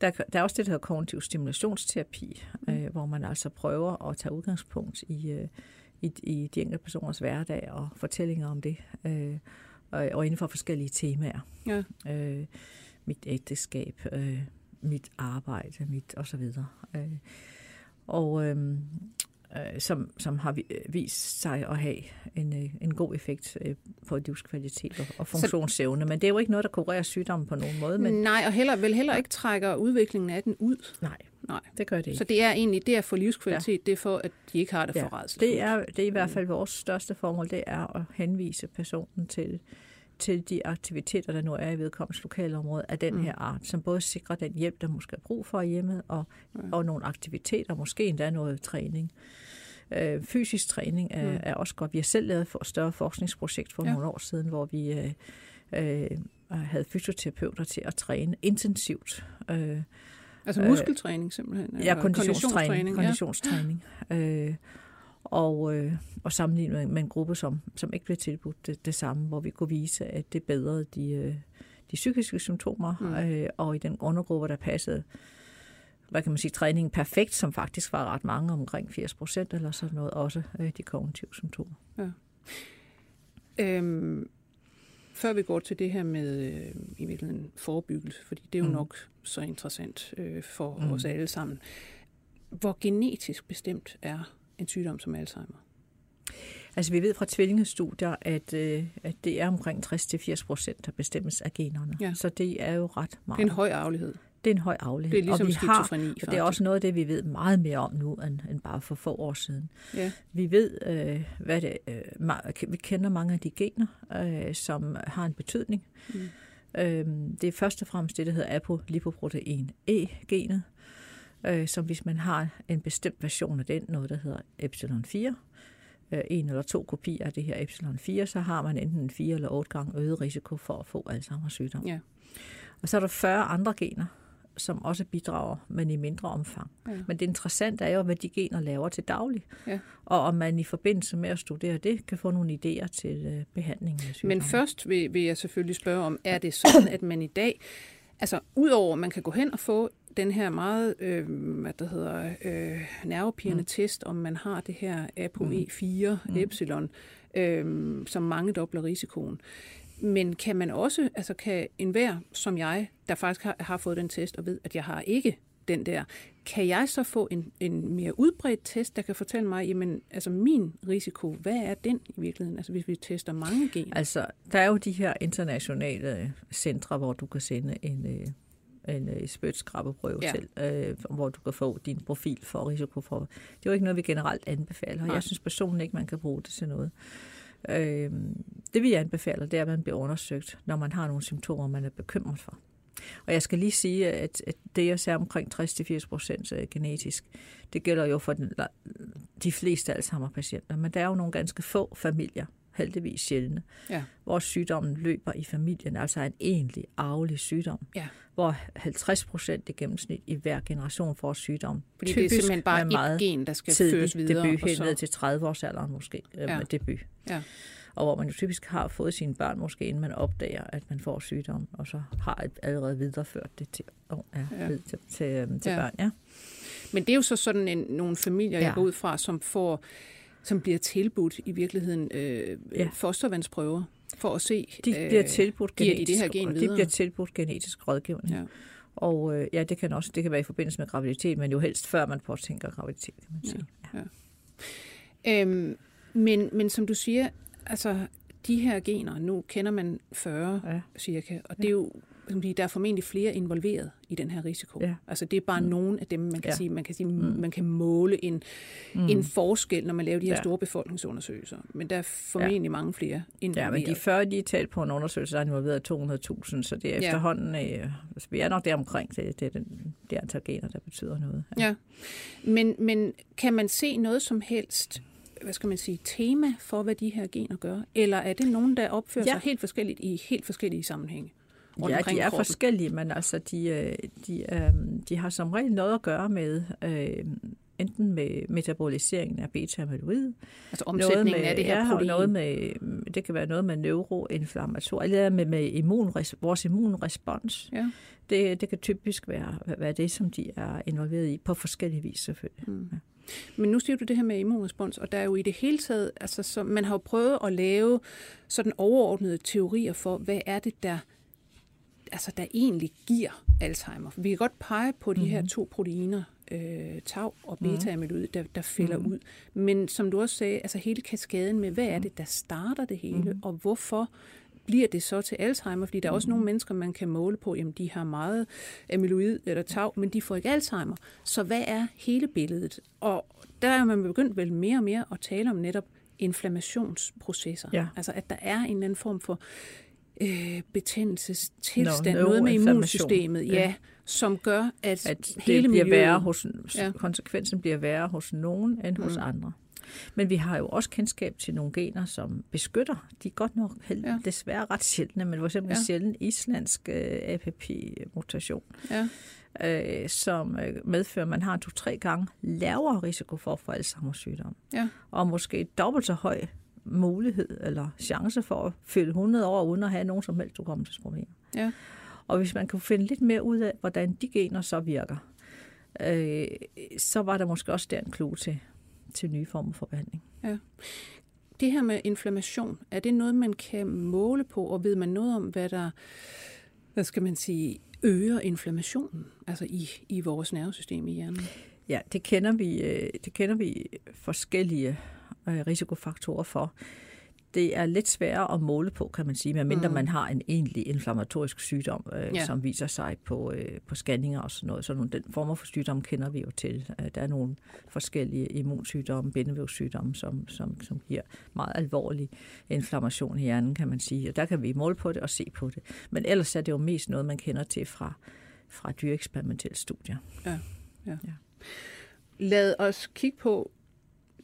der, der er også det, der hedder kognitiv stimulationsterapi, mm. øh, hvor man altså prøver at tage udgangspunkt i, øh, i, i de enkelte personers hverdag og fortællinger om det. Øh, og, og inden for forskellige temaer. Ja. Øh, mit ægteskab, øh, mit arbejde, mit og så videre. Øh, og øh, øh, som, som har vist sig at have en, øh, en god effekt øh, på livskvalitet og, og funktionsevne. Men det er jo ikke noget, der kurerer sygdommen på nogen måde. Men... Nej, og heller, vel heller ikke trækker udviklingen af den ud. Nej, Nej. det gør det ikke. Så det er egentlig det at få livskvalitet, ja. det er for, at de ikke har det ja. for Det er, det er i hvert fald vores største formål, det er at henvise personen til til de aktiviteter, der nu er i vedkommens lokalområde af den mm. her art, som både sikrer den hjælp, der måske er brug for hjemmet, og, ja. og nogle aktiviteter, måske endda noget træning. Øh, fysisk træning er, mm. er også godt. Vi har selv lavet et større forskningsprojekt for ja. nogle år siden, hvor vi øh, øh, havde fysioterapeuter til at træne intensivt. Øh, altså muskeltræning simpelthen? Ja, konditionstræning. konditionstræning. Ja. Øh, og, øh, og sammenlignet med en gruppe, som, som ikke blev tilbudt det, det samme, hvor vi kunne vise, at det bedrede de, øh, de psykiske symptomer, mm. øh, og i den undergruppe, der passede hvad kan man sige, træningen perfekt, som faktisk var ret mange, omkring 80 procent eller sådan noget, også øh, de kognitive symptomer. Ja. Øhm, før vi går til det her med øh, i virkeligheden forebyggelse, fordi det er jo mm. nok så interessant øh, for mm. os alle sammen. Hvor genetisk bestemt er en sygdom som Alzheimer? Altså vi ved fra tvillingestudier, at, øh, at det er omkring 60-80 procent, der bestemmes af generne. Ja. Så det er jo ret meget. Det er en høj arvelighed. Det er en høj arvelighed. Det er ligesom og vi har, og det er også noget af det, vi ved meget mere om nu, end, end bare for få år siden. Ja. Vi ved, øh, hvad det, øh, vi kender mange af de gener, øh, som har en betydning. Mm. Øh, det er først og fremmest det, der hedder apolipoprotein E-genet, øh, som hvis man har en bestemt version af den, noget der hedder epsilon 4, øh, en eller to kopier af det her epsilon 4, så har man enten en 4 eller 8 gange øget risiko for at få Alzheimer's sygdom. Ja. Og så er der 40 andre gener, som også bidrager, men i mindre omfang. Ja. Men det interessante er jo, hvad de gener laver til daglig. Ja. Og om man i forbindelse med at studere det, kan få nogle idéer til øh, behandling af sygdommen. Men først vil, vil jeg selvfølgelig spørge om, er det sådan, at man i dag, altså udover at man kan gå hen og få den her meget, øh, hvad der hedder, øh, nervepirrende mm. test, om man har det her ApoE4 mm. epsilon, øh, som mange dobler risikoen. Men kan man også, altså kan enhver som jeg, der faktisk har, har fået den test og ved, at jeg har ikke den der, kan jeg så få en, en mere udbredt test, der kan fortælle mig, jamen, altså min risiko, hvad er den i virkeligheden, altså hvis vi tester mange gener? Altså, der er jo de her internationale centre, hvor du kan sende en, øh, en øh, spytskrabbeprøve Ja. til, øh, hvor du kan få din profil for risiko for. Det er jo ikke noget, vi generelt anbefaler, og Nej. jeg synes personligt ikke, man kan bruge det til noget. Øh, det vi anbefaler, det er, at man bliver undersøgt, når man har nogle symptomer, man er bekymret for. Og jeg skal lige sige, at, at det, jeg ser omkring 60-80 procent er genetisk, det gælder jo for den, de fleste Alzheimer-patienter, men der er jo nogle ganske få familier, heldigvis sjældne, Ja. hvor sygdommen løber i familien, altså en egentlig arvelig sygdom, Ja. hvor 50 procent i gennemsnit i hver generation får sygdom. Fordi det er Typisk simpelthen bare meget et gen, der skal føres videre. debut, og helt så, ned til 30-årsalderen måske, Ja. ja. med debut. Ja. Og hvor man jo typisk har fået sine børn, måske inden man opdager, at man får sygdom, og så har et allerede videreført det til, oh, ja, Ja. til, til, øhm, til Ja. børn. Ja. Men det er jo så sådan en, nogle familier, jeg Ja. går ud fra, som får som bliver tilbudt i virkeligheden øh, ja. Ja. fostervandsprøver for at se, De bliver øh, tilbudt giver de genetisk, det her gen de videre? bliver tilbudt genetisk rådgivning. Ja. Og øh, ja, det kan også det kan være i forbindelse med graviditet, men jo helst før man påtænker graviditet, kan man sige. Ja. Øhm, men, men som du siger, altså de her gener, nu kender man 40 Ja. cirka, og det er jo, som sige, der er formentlig flere involveret i den her risiko. Ja. Altså det er bare mm. nogle af dem, man kan Ja. sige, man kan sige, mm. man kan måle en, mm. en forskel, når man laver de her Ja. store befolkningsundersøgelser. Men der er formentlig ja. mange flere involveret. Ja, men de 40, de er talt på en undersøgelse, der er involveret 200.000, så det er Ja. efterhånden, øh, altså, vi er nok der omkring, det, det er den, det antal gener, der betyder noget. Ja, men, men kan man se noget som helst, hvad skal man sige, tema for, hvad de her gener gør? Eller er det nogen, der opfører ja. Ja. sig helt forskelligt i helt forskellige sammenhænge? Ja, de er kroppen? forskellige, men altså, de, øh, de, øh, de har som regel noget at gøre med øh, enten med metaboliseringen af beta-amyloid, Altså noget omsætningen med, af det her ja, protein. noget med, det kan være noget med neuroinflammation, eller med, med immunres, vores immunrespons. Ja. Det, det kan typisk være, være det, som de er involveret i, på forskellige vis selvfølgelig. Mm. Men nu siger du det her med immunrespons, og der er jo i det hele taget, altså så man har jo prøvet at lave sådan overordnede teorier for, hvad er det, der, altså, der egentlig giver Alzheimer. Vi kan godt pege på de mm-hmm. her to proteiner, øh, tau og beta-amyloid, der, der fælder mm-hmm. ud. Men som du også sagde, altså hele kaskaden med, hvad er det, der starter det hele, mm-hmm. og hvorfor bliver det så til Alzheimer? Fordi der er også nogle mennesker, man kan måle på, jamen de har meget amyloid eller tau, men de får ikke Alzheimer. Så hvad er hele billedet? Og der er man begyndt vel mere og mere at tale om netop inflammationsprocesser. Ja. Altså at der er en eller anden form for øh, betændelsestilstand, Nå, noget med immunsystemet, ja, Ja. som gør, at, At det hele bliver miljøet... værre hos, ja. konsekvensen bliver værre hos nogen end hos Mm. andre. Men vi har jo også kendskab til nogle gener, som beskytter. De er godt nok held, Ja. desværre ret sjældne, men for eksempel Ja. ja. sjælden islandsk øh, APP-mutation, Ja. øh, som øh, medfører, at man har to-tre gange lavere risiko for at få Alzheimer's sygdom. Ja. Og måske dobbelt så høj mulighed eller chance for at fylde 100 år uden at have nogen som helst hukommelsesproblemer. Ja. Og hvis man kan finde lidt mere ud af, hvordan de gener så virker, øh, så var der måske også der en clue til, til nye former for behandling. Det her med inflammation, er det noget, man kan måle på, og ved man noget om, hvad der, hvad skal man sige, øger inflammationen, altså i, i vores nervesystem i hjernen? Ja, det kender vi, øh, det kender vi forskellige øh, risikofaktorer for. Det er lidt sværere at måle på, kan man sige, medmindre Mm. man har en egentlig inflammatorisk sygdom, øh, Ja. ja. som viser sig på, øh, på scanninger og sådan noget. Så nogle, den former for sygdom kender vi jo til. Øh, der er nogle forskellige immunsygdomme, bindevævssygdomme, som, som, som giver meget alvorlig inflammation i hjernen, kan man sige. Og der kan vi måle på det og se på det. Men ellers er det jo mest noget, man kender til fra, fra dyreeksperimentelle studier. Lad os kigge på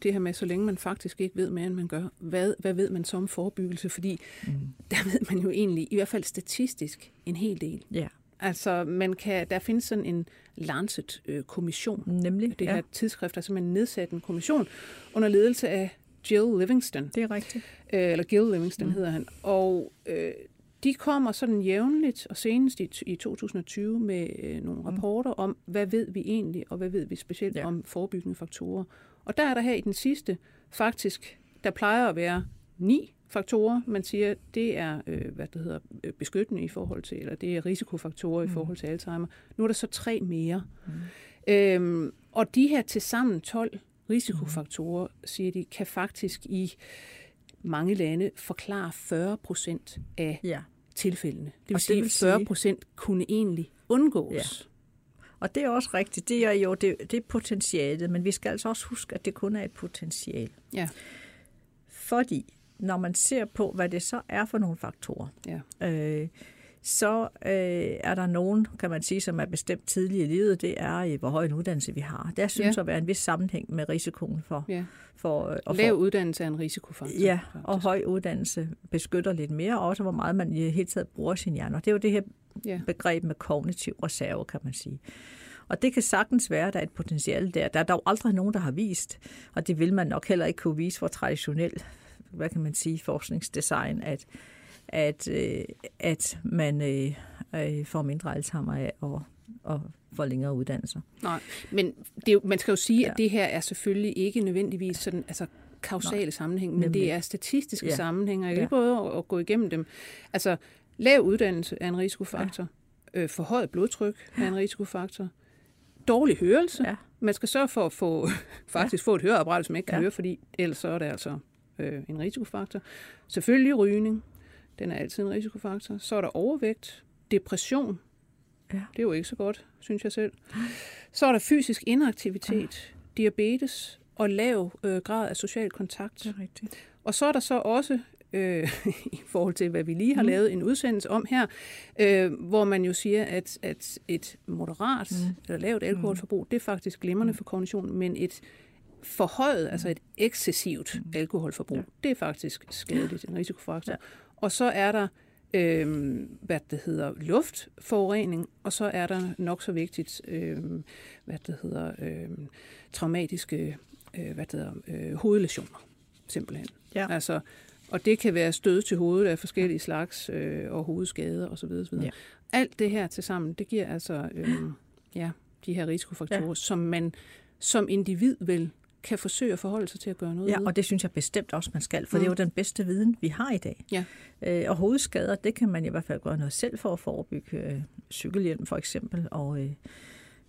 det her med, så længe man faktisk ikke ved mere, end man gør, hvad, hvad ved man så om forebyggelse? Fordi mm. der ved man jo egentlig, i hvert fald statistisk, en hel del. Ja. Altså, man kan, der findes sådan en Lancet-kommission. Nemlig, Det her ja. tidsskrift er simpelthen nedsat en kommission under ledelse af Jill Livingston. Det er rigtigt. Øh, eller Gil Livingston mm. hedder han. Og øh, de kommer sådan jævnligt, og senest i, i 2020, med øh, nogle rapporter om, hvad ved vi egentlig, og hvad ved vi specielt ja. om forebyggende faktorer. Og der er der her i den sidste, faktisk, der plejer at være ni faktorer, man siger, det er øh, hvad det hedder, øh, beskyttende i forhold til, eller det er risikofaktorer mm. i forhold til Alzheimer. Nu er der så tre mere. Mm. Øhm, og de her til sammen 12 risikofaktorer, siger de, kan faktisk i mange lande forklare 40 procent af Ja. tilfældene. Det vil Og sige, at sige- 40 procent kunne egentlig undgås. Ja. Og det er også rigtigt. Det er jo det, det er potentialet, men vi skal altså også huske, at det kun er et potentiale. Ja. Fordi når man ser på, hvad det så er for nogle faktorer, ja. øh, så øh, er der nogen, kan man sige, som er bestemt tidligt i livet, det er, i hvor høj en uddannelse vi har. Der synes Ja. at være en vis sammenhæng med risikoen for... ja. for øh, Lav få- uddannelse er en risikofaktor. Ja, faktisk. og høj uddannelse beskytter lidt mere, og også hvor meget man i hele taget bruger sin hjerne. Og det er jo det her Ja. begreb med kognitiv reserve, kan man sige. Og det kan sagtens være, at der er et potentiale der. Der er dog aldrig nogen, der har vist, og det vil man nok heller ikke kunne vise for traditionel, hvad kan man sige, forskningsdesign, at, at, øh, at man øh, øh, får mindre Alzheimer af og, og får længere uddannelser. Nej, men det man skal jo sige, Ja. at det her er selvfølgelig ikke nødvendigvis sådan, altså kausale Nej, sammenhæng, men nemlig. det er statistiske Ja. sammenhænge. Jeg kan Ja. prøve at, gå igennem dem. Altså, lav uddannelse er en risikofaktor. Ja. Øh, forhøjet blodtryk er en risikofaktor. Dårlig hørelse. Ja. Man skal sørge for at få, faktisk få et høreapparat, som ikke kan Ja. høre, fordi ellers så er det altså øh, en risikofaktor. Selvfølgelig rygning. Den er altid en risikofaktor. Så er der overvægt, depression. Ja. Det er jo ikke så godt, synes jeg selv. Så er der fysisk inaktivitet, diabetes og lav øh, grad af social kontakt. er rigtigt. Og så er der så også, øh, i forhold til hvad vi lige har Mm. mm. lavet en udsendelse om her, øh, hvor man jo siger, at, at et moderat Mm. mm. eller lavt alkoholforbrug, det er faktisk glimrende for kognitionen, men et forhøjet, altså et excessivt Mm. alkoholforbrug, Ja. det er faktisk skadeligt, en risikofaktor. Ja. Og så er der øh, hvad det hedder, luftforurening, og så er der nok så vigtigt, øh, hvad det hedder, øh, traumatiske øh, hvad det hedder, øh, hovedlesioner, simpelthen. Ja. Altså, og det kan være stød til hovedet af forskellige slags, øh, og hovedskader osv. osv. Ja. Alt det her til sammen, det giver altså øh, ja, de her risikofaktorer, Ja. ja. som man som individ vel kan forsøge at forholde sig til at gøre noget Ja, ved. og det synes jeg bestemt også, man skal, for mm. det er jo den bedste viden, vi har i dag. Ja. Øh, og hovedskader, det kan man i hvert fald gøre noget selv for at forebygge øh, cykelhjelm for eksempel, og øh,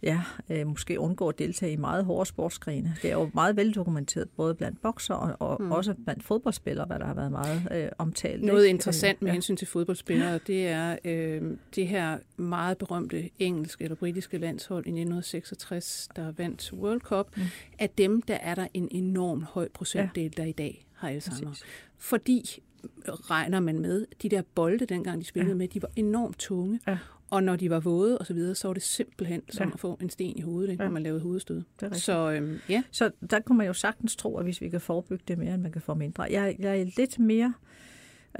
ja, øh, måske undgå at deltage i meget hårde sportsgrene. Det er jo meget veldokumenteret, både blandt bokser og, og mm. også blandt fodboldspillere, hvad der har været meget øh, omtalt. Noget ikke? interessant med Øh, hensyn til fodboldspillere, det er øh, det her meget berømte engelske eller britiske landshold i 1966, der vandt World Cup. Mm. Af dem, der er der en enorm høj procentdel, der i dag har Alzheimer. Præcis. Fordi regner man med, de der bolde, dengang de spillede Ja. ja. med, de var enormt tunge. Ja. Og når de var våde og så videre, så var det simpelthen som Ja. at få en sten i hovedet, ikke, Ja. når man lavede hovedstød. Det er. Så øhm, ja, Så der kunne man jo sagtens tro, at hvis vi kan forebygge det mere, end man kan få mindre. Jeg, jeg er lidt mere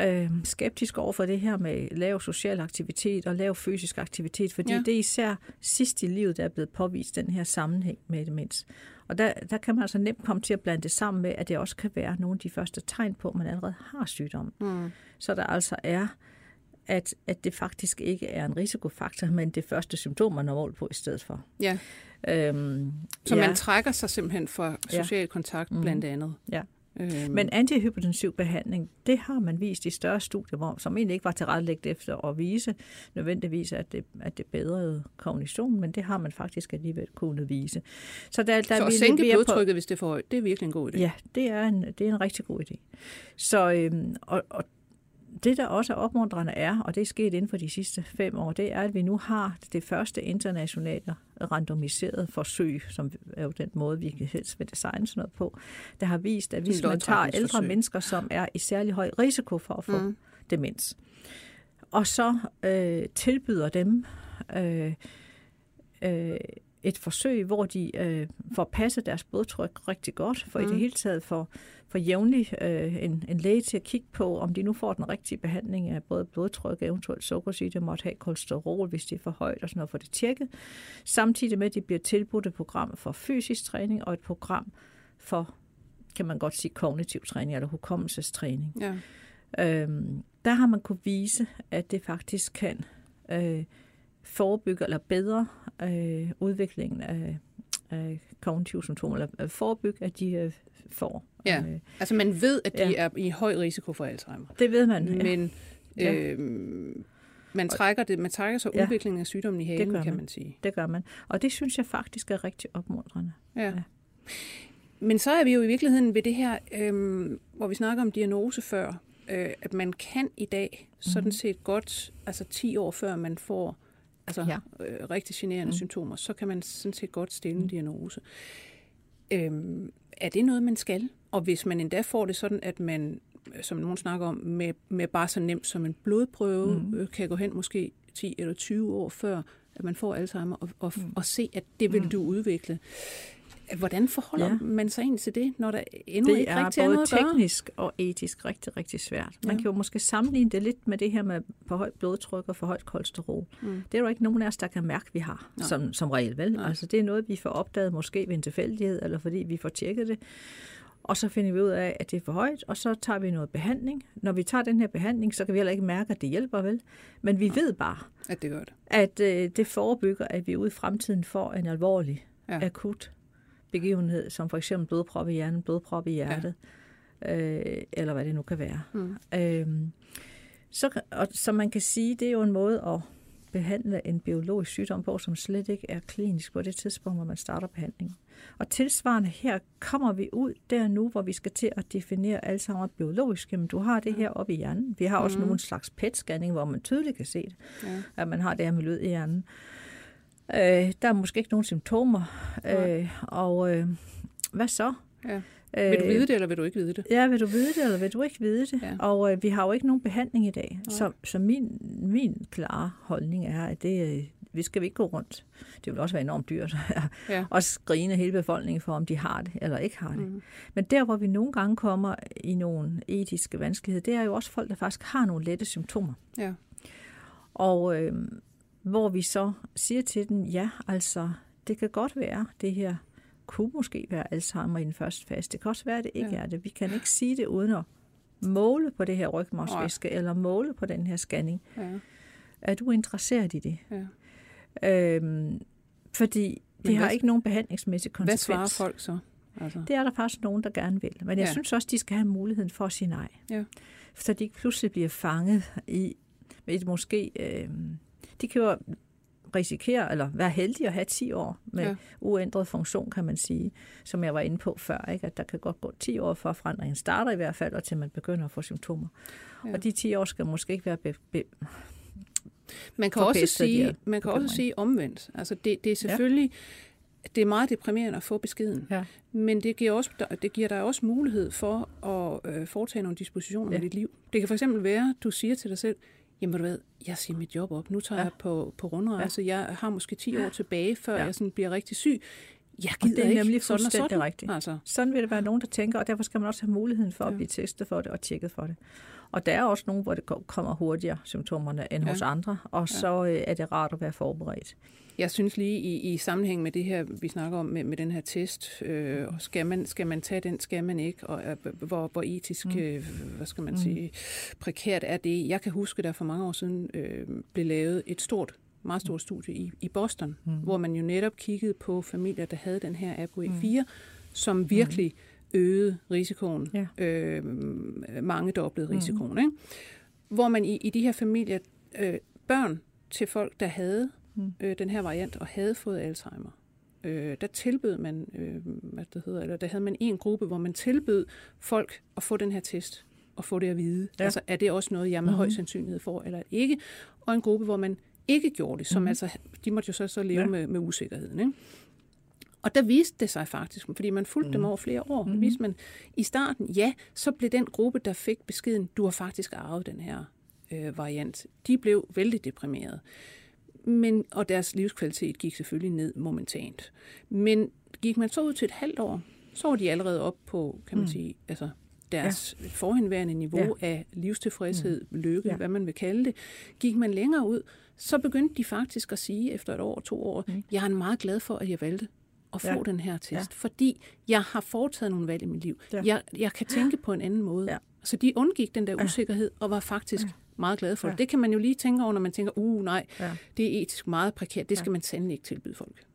øh, skeptisk over for det her med lav social aktivitet og lav fysisk aktivitet, fordi. Ja. det er især sidst i livet, der er blevet påvist den her sammenhæng med demens. Og der, der kan man altså nemt komme til at blande det sammen med, at det også kan være nogle af de første tegn på, at man allerede har sygdommen. mm. Så der altså er, at, at det faktisk ikke er en risikofaktor, men det første symptom, man har målt på i stedet for. ja. Øhm, Så ja. man trækker sig simpelthen fra Ja. social kontakt Mhm. blandt andet. Ja. Øhm, Men antihypertensiv behandling, det har man vist i større studier, hvor, som egentlig ikke var tilrettelagt efter at vise nødvendigvis, at det, at det bedrede kognition, men det har man faktisk alligevel kunnet vise. Så, der, der så er at sænke blodtrykket, hvis det er for højt, det er virkelig en god idé. Ja, det er en, det er en rigtig god idé. Så, øhm, og, og det, der også er opmuntrende er, og det er sket inden for de sidste fem år, det er, at vi nu har det første internationale randomiserede forsøg, som er jo den måde, vi kan helst vil designe sådan noget på, der har vist, at hvis man tager ældre mennesker, som er i særlig høj risiko for at få. Mm. demens, og så øh, tilbyder dem øh, øh, et forsøg, hvor de øh, får passet deres blodtryk rigtig godt, for mm. i det hele taget for, for jævnligt øh, en, en læge til at kigge på, om de nu får den rigtige behandling af både blodtryk og eventuelt sukkersyge, det måtte have kolesterol, hvis det er for højt og sådan noget, for det tjekket. Samtidig med, at de bliver tilbudt et program for fysisk træning og et program for, kan man godt sige, kognitiv træning eller hukommelsestræning. Ja. Øhm, der har man kunne vise, at det faktisk kan øh, forebygge eller bedre øh, udviklingen af, af kognitive symptomer, eller øh, forebygge, at de øh, får. Ja, Øh, altså man ved, at de ja. er i høj risiko for Alzheimer. det ved man. Ja. Men øh, man, trækker det, man trækker så Ja. udviklingen af sygdommen i halen, kan man. sige. Det gør man. Og det synes jeg faktisk er rigtig opmuntrende. Ja. Ja. Men så er vi jo i virkeligheden ved det her, øhm, hvor vi snakker om diagnose før, øh, at man kan i dag sådan set godt, altså 10 år før man får altså, ja. Øh, rigtig generende mm. symptomer, så kan man sådan set godt stille en diagnose. Øhm, er det noget, man skal? Og hvis man endda får det sådan, at man, øh, som nogen snakker om, med, med bare så nemt som en blodprøve, mm. øh, kan gå hen måske 10 eller 20 år før, at man får Alzheimer, og, og, mm. og se, at det vil Mm. du udvikle. Hvordan forholder ja. Ja. man sig egentlig til det, når der endnu Det ikke er rigtig er både noget at gøre? teknisk og etisk rigtig, rigtig svært. Man Ja. kan jo måske sammenligne det lidt med det her med for højt blodtryk og for højt kolesterol. Mm. Det er jo ikke nogen af os, der kan mærke, vi har, Nej. som, som regel. Vel? Nej. Altså, det er noget, vi får opdaget måske ved en tilfældighed, eller fordi vi får tjekket det. Og så finder vi ud af, at det er for højt, og så tager vi noget behandling. Når vi tager den her behandling, så kan vi heller ikke mærke, at det hjælper vel. Men vi ved bare, At det gør det. at øh, det forebygger, at vi ude i fremtiden får en alvorlig, Ja. ja. akut begivenhed, som for eksempel blodprop i hjernen, blodprop i hjertet, ja. øh, eller hvad det nu kan være. Mm. Øhm, så, og, så man kan sige, det er jo en måde at behandle en biologisk sygdom på, som slet ikke er klinisk på det tidspunkt, hvor man starter behandlingen. Og tilsvarende her kommer vi ud der nu, hvor vi skal til at definere Alzheimer biologisk. Jamen, du har det her oppe i hjernen. Vi har også Mhm. nogle slags PET-scanning, hvor man tydeligt kan se det, Ja. at man har det her miljø i hjernen. Øh, der er måske ikke nogen symptomer. Øh, og øh, hvad så? Ja. Øh, Vil du vide det, eller vil du ikke vide det? Ja, vil du vide det, eller vil du ikke vide det? Ja. Og øh, vi har jo ikke nogen behandling i dag. Nej. Så, så min, min klare holdning er, at det, øh, vi skal ikke gå rundt. Det vil også være enormt dyrt. Ja. og skrine hele befolkningen for, om de har det eller ikke har det. Mm. Men der, hvor vi nogle gange kommer i nogle etiske vanskeligheder, det er jo også folk, der faktisk har nogle lette symptomer. Ja. Og øh, hvor vi så siger til den, ja, altså, det kan godt være, det her kunne måske være Alzheimer i den første fase. Det kan også være, at det ikke Ja. ja. er det. Vi kan ikke sige det uden at måle på det her rygmarvsvæske, eller måle på den her scanning. Ja. Er du interesseret i det? Ja. Øhm, fordi det Men har hvad- ikke nogen behandlingsmæssig Hvad konsekvens. svarer folk så? Altså. Det er der faktisk nogen, der gerne vil. Men jeg Ja. ja. synes også, de skal have muligheden for at sige nej. Ja. Så de ikke pludselig bliver fanget i et måske... Øh, de kan jo risikere, eller være heldige at have 10 år med Ja. ja. uændret funktion, kan man sige, som jeg var inde på før, ikke? at der kan godt gå 10 år fra forandringen starter i hvert fald, og til man begynder at få symptomer. Ja. Ja. Og de 10 år skal måske ikke være be- be- Man kan også sige, man kan også sige omvendt. Altså det, det er selvfølgelig det er meget deprimerende at få beskeden, Ja. men det giver, også, det giver dig også mulighed for at øh, foretage nogle dispositioner ja. Ja. med dit liv. Det kan for eksempel være, at du siger til dig selv, jamen ved du hvad, jeg siger mit job op, nu tager ja. Jeg på, på rundrejse, ja. jeg har måske 10 år tilbage, før ja. Jeg sådan bliver rigtig syg. Jeg Og gider det er ikke nemlig sådan og fuldstændig sådan. rigtigt. Altså, Sådan vil det være nogen, der tænker, og derfor skal man også have muligheden for Ja. at blive testet for det og tjekket for det. Og der er også nogen, hvor det ko- kommer hurtigere, symptomerne, end Ja. ja. hos andre, og så øh, er det rart at være forberedt. Jeg synes lige i, i sammenhæng med det her, vi snakker om med, med den her test, øh, og skal man, skal man tage den, skal man ikke, og øh, hvor, hvor etisk, mm. øh, hvad skal man mm. sige, prekært er det. Jeg kan huske, der for mange år siden øh, blev lavet et stort, meget stort studie i, i Boston, mm. hvor man jo netop kiggede på familier, der havde den her ApoE4, mm. som virkelig øgede risikoen, Ja. øh, mange doblede risikoen. Mm. Ikke? Hvor man i, i de her familier, øh, børn til folk, der havde Mm. øh, den her variant og havde fået Alzheimer, øh, der tilbød man, øh, hvad det hedder, eller der havde man en gruppe, hvor man tilbød folk at få den her test og få det at vide. Ja. Altså, er det også noget, jeg med mm-hmm. høj sandsynlighed får, eller ikke? Og en gruppe, hvor man ikke gjorde det, som mm-hmm. altså, de måtte jo så, så leve. Ja. med, med usikkerheden. Ikke? Og der viste det sig faktisk, fordi man fulgte mm. dem over flere år, mm. viste man i starten, ja, så blev den gruppe, der fik beskeden, du har faktisk arvet den her øh, variant, de blev vældig deprimeret. men, og deres livskvalitet gik selvfølgelig ned momentant. Men gik man så ud til et halvt år, så var de allerede op på, kan man mm. sige, altså deres ja. forhenværende niveau ja. af livstilfredshed, mm. lykke, ja. hvad man vil kalde det. Gik man længere ud, så begyndte de faktisk at sige efter et år, to år, mm. jeg er meget glad for, at jeg valgte at få ja. den her test, ja. fordi jeg har foretaget nogle valg i mit liv. Ja. Jeg, jeg kan tænke på en anden måde. Ja. Så de undgik den der usikkerhed og var faktisk ja. meget glade for ja. det. Det kan man jo lige tænke over, når man tænker, uh nej, ja. det er etisk meget prekært, det skal ja. man sandelig ikke tilbyde folk.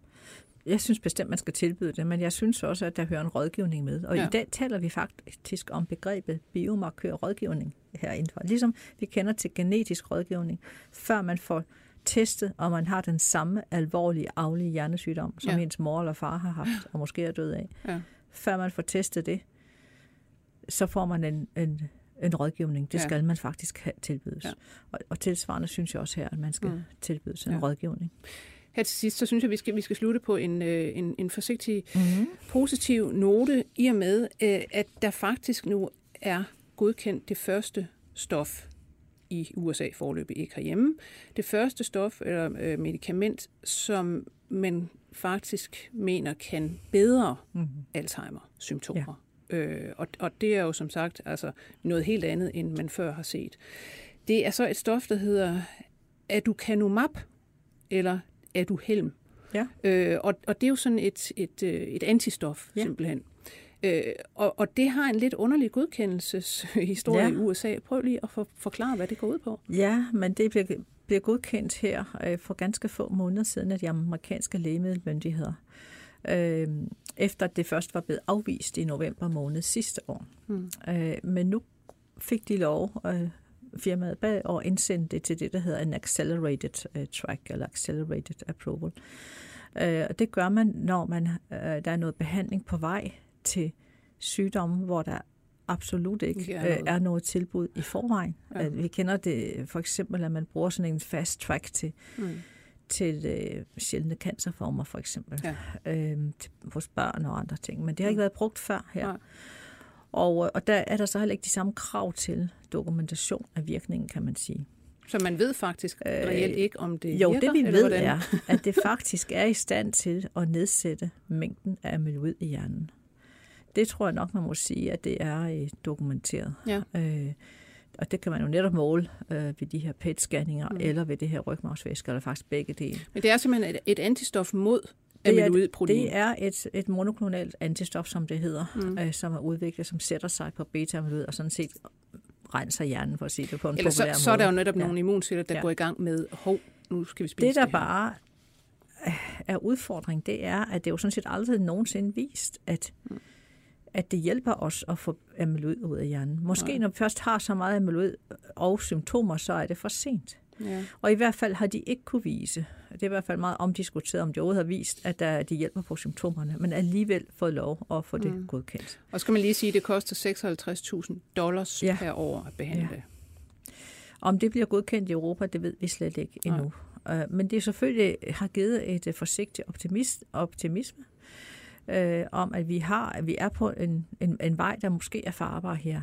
Jeg synes bestemt, man skal tilbyde det, men jeg synes også, at der hører en rådgivning med. Og ja. i dag taler vi faktisk om begrebet biomarkør rådgivning herindefra. Ligesom vi kender til genetisk rådgivning, før man får testet, om man har den samme alvorlige aflige hjernesygdom, som ja. ens mor eller far har haft, og måske er død af. Ja. Før man får testet det, så får man en, en, en rådgivning. Det ja. skal man faktisk have tilbydes. Ja. Og, og tilsvarende synes jeg også her, at man skal mm. tilbydes en ja. rådgivning. Her til sidst, så synes jeg, vi skal, vi skal slutte på en, øh, en, en forsigtig, mm-hmm. positiv note, i og med, øh, at der faktisk nu er godkendt det første stof i USA forløbet ikke herhjemme. Det første stof eller øh, medicament, som man faktisk mener kan bedre mm-hmm. Alzheimer-symptomer. Ja. Øh, og, og det er jo som sagt altså noget helt andet, end man før har set. Det er så et stof, der hedder aducanumab, eller aduhelm. Ja. Øh, og, og det er jo sådan et, et, øh, et antistof, ja. simpelthen. Øh, og, og det har en lidt underlig godkendelseshistorie ja. i USA. Prøv lige at for, forklare, hvad det går ud på. Ja, men det bliver, bliver godkendt her øh, for ganske få måneder siden af de amerikanske lægemiddelmyndigheder. Øh, efter det først var blevet afvist i november måned sidste år. Hmm. Øh, men nu fik de lov, øh, firmaet bag, og indsendte det til det, der hedder en accelerated uh, track, eller accelerated approval. Uh, og det gør man, når man uh, der er noget behandling på vej til sygdomme, hvor der absolut ikke er noget, er noget tilbud i forvejen. Ja. Vi kender det for eksempel, at man bruger sådan en fast track til, mm. til øh, sjældne cancerformer, for eksempel, ja. øhm, til, hos børn og andre ting. Men det har ikke mm. været brugt før her. Ja. Og, og der er der så heller ikke de samme krav til dokumentation af virkningen, kan man sige. Så man ved faktisk øh, reelt ikke, om det jo, virker? Jo, det vi ved hvordan? er, at det faktisk er i stand til at nedsætte mængden af amyloid i hjernen. Det tror jeg nok, man må sige, at det er øh, dokumenteret. Ja. Øh, og det kan man jo netop måle øh, ved de her PET-scanninger, mm. eller ved det her rygmavsvæske, eller faktisk begge dele. Men det er simpelthen et, et antistof mod det er, det er et, et monoklonalt antistof, som det hedder, mm. øh, som er udviklet, som sætter sig på beta-amyloid og sådan set renser hjernen, for at sige det på en Eller så, måde. så er der jo netop ja. nogle immunceller, der ja. går i gang med, hov, nu skal vi spise det. der det bare er udfordring, det er, at det jo sådan set aldrig nogensinde vist, at, mm. At det hjælper os at få amyloid ud af hjernen. Måske ja. når vi først har så meget amyloid og symptomer, så er det for sent. Ja. Og i hvert fald har de ikke kunne vise, det er i hvert fald meget omdiskuteret, om de overhovedet har vist, at der, de hjælper på symptomerne, men alligevel fået lov at få det mm. godkendt. Og skal man lige sige, at det koster 56.000 dollars ja. per år at behandle ja. Om det bliver godkendt i Europa, det ved vi slet ikke endnu. Ja. Øh, men det selvfølgelig har givet et forsigtigt optimist, optimisme øh, om, at vi har, at vi er på en, en, en vej, der måske er farbar her.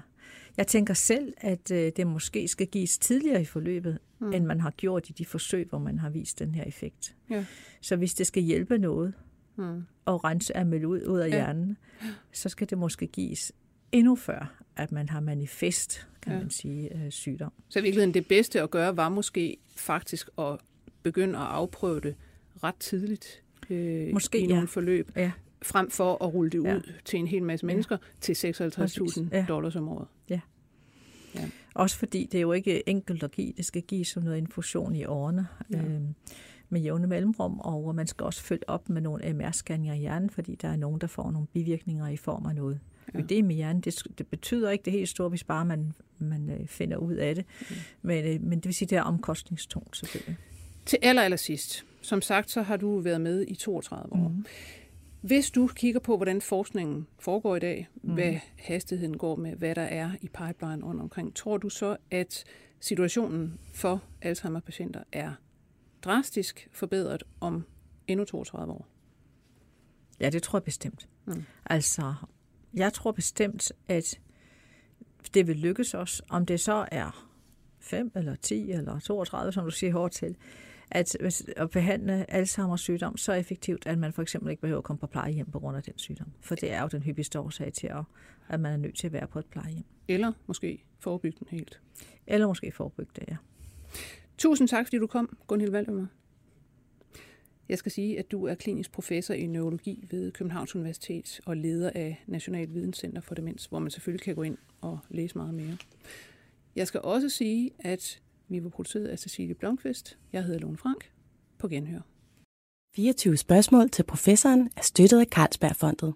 Jeg tænker selv, at øh, det måske skal gives tidligere i forløbet, mm. end man har gjort i de forsøg, hvor man har vist den her effekt. Ja. Så hvis det skal hjælpe noget mm. at rense amyloid ud af ja. hjernen, så skal det måske gives endnu før, at man har manifest, kan ja. man sige, øh, sygdom. Så i virkeligheden det bedste at gøre var måske faktisk at begynde at afprøve det ret tidligt øh, måske, i nogle ja. forløb, ja. Frem for at rulle det ud ja. til en hel masse mennesker ja. til 56.000 ja. dollars om året. Ja. Ja. Også fordi det er jo ikke enkelt at give. Det skal gives som noget infusion i årene ja. øh, med jævne mellemrum, og man skal også følge op med nogle MR-scanninger i hjernen, fordi der er nogen, der får nogle bivirkninger i form af noget ja. det med hjernen. Det, det betyder ikke det helt store, hvis bare man, man øh, finder ud af det. Mm. Men, øh, men det vil sige, det er omkostningstungt selvfølgelig. Til aller, aller sidst. Som sagt, så har du været med i 32 år. Mm. Hvis du kigger på, hvordan forskningen foregår i dag, mm. hvad hastigheden går med, hvad der er i pipeline rundt omkring, tror du så, at situationen for Alzheimer-patienter er drastisk forbedret om endnu 32 år? Ja, det tror jeg bestemt. Mm. Altså, jeg tror bestemt, at det vil lykkes os, om det så er 5 eller 10 eller 32, som du siger hårdt til, at, at behandle Alzheimer's sygdom så effektivt, at man for eksempel ikke behøver at komme på plejehjem på grund af den sygdom. For det er jo den hyppigste årsag til, at, at man er nødt til at være på et plejehjem. Eller måske forebygge den helt. Eller måske forebygge det, ja. Tusind tak, fordi du kom, Gunhild Valdømmer. Jeg skal sige, at du er klinisk professor i neurologi ved Københavns Universitet og leder af National Videnscenter for Demens, hvor man selvfølgelig kan gå ind og læse meget mere. Jeg skal også sige, at vi var produceret af Cecilie Blomqvist. Jeg hedder Lone Frank. På genhør. 24 spørgsmål til professoren er støttet af Carlsbergfondet.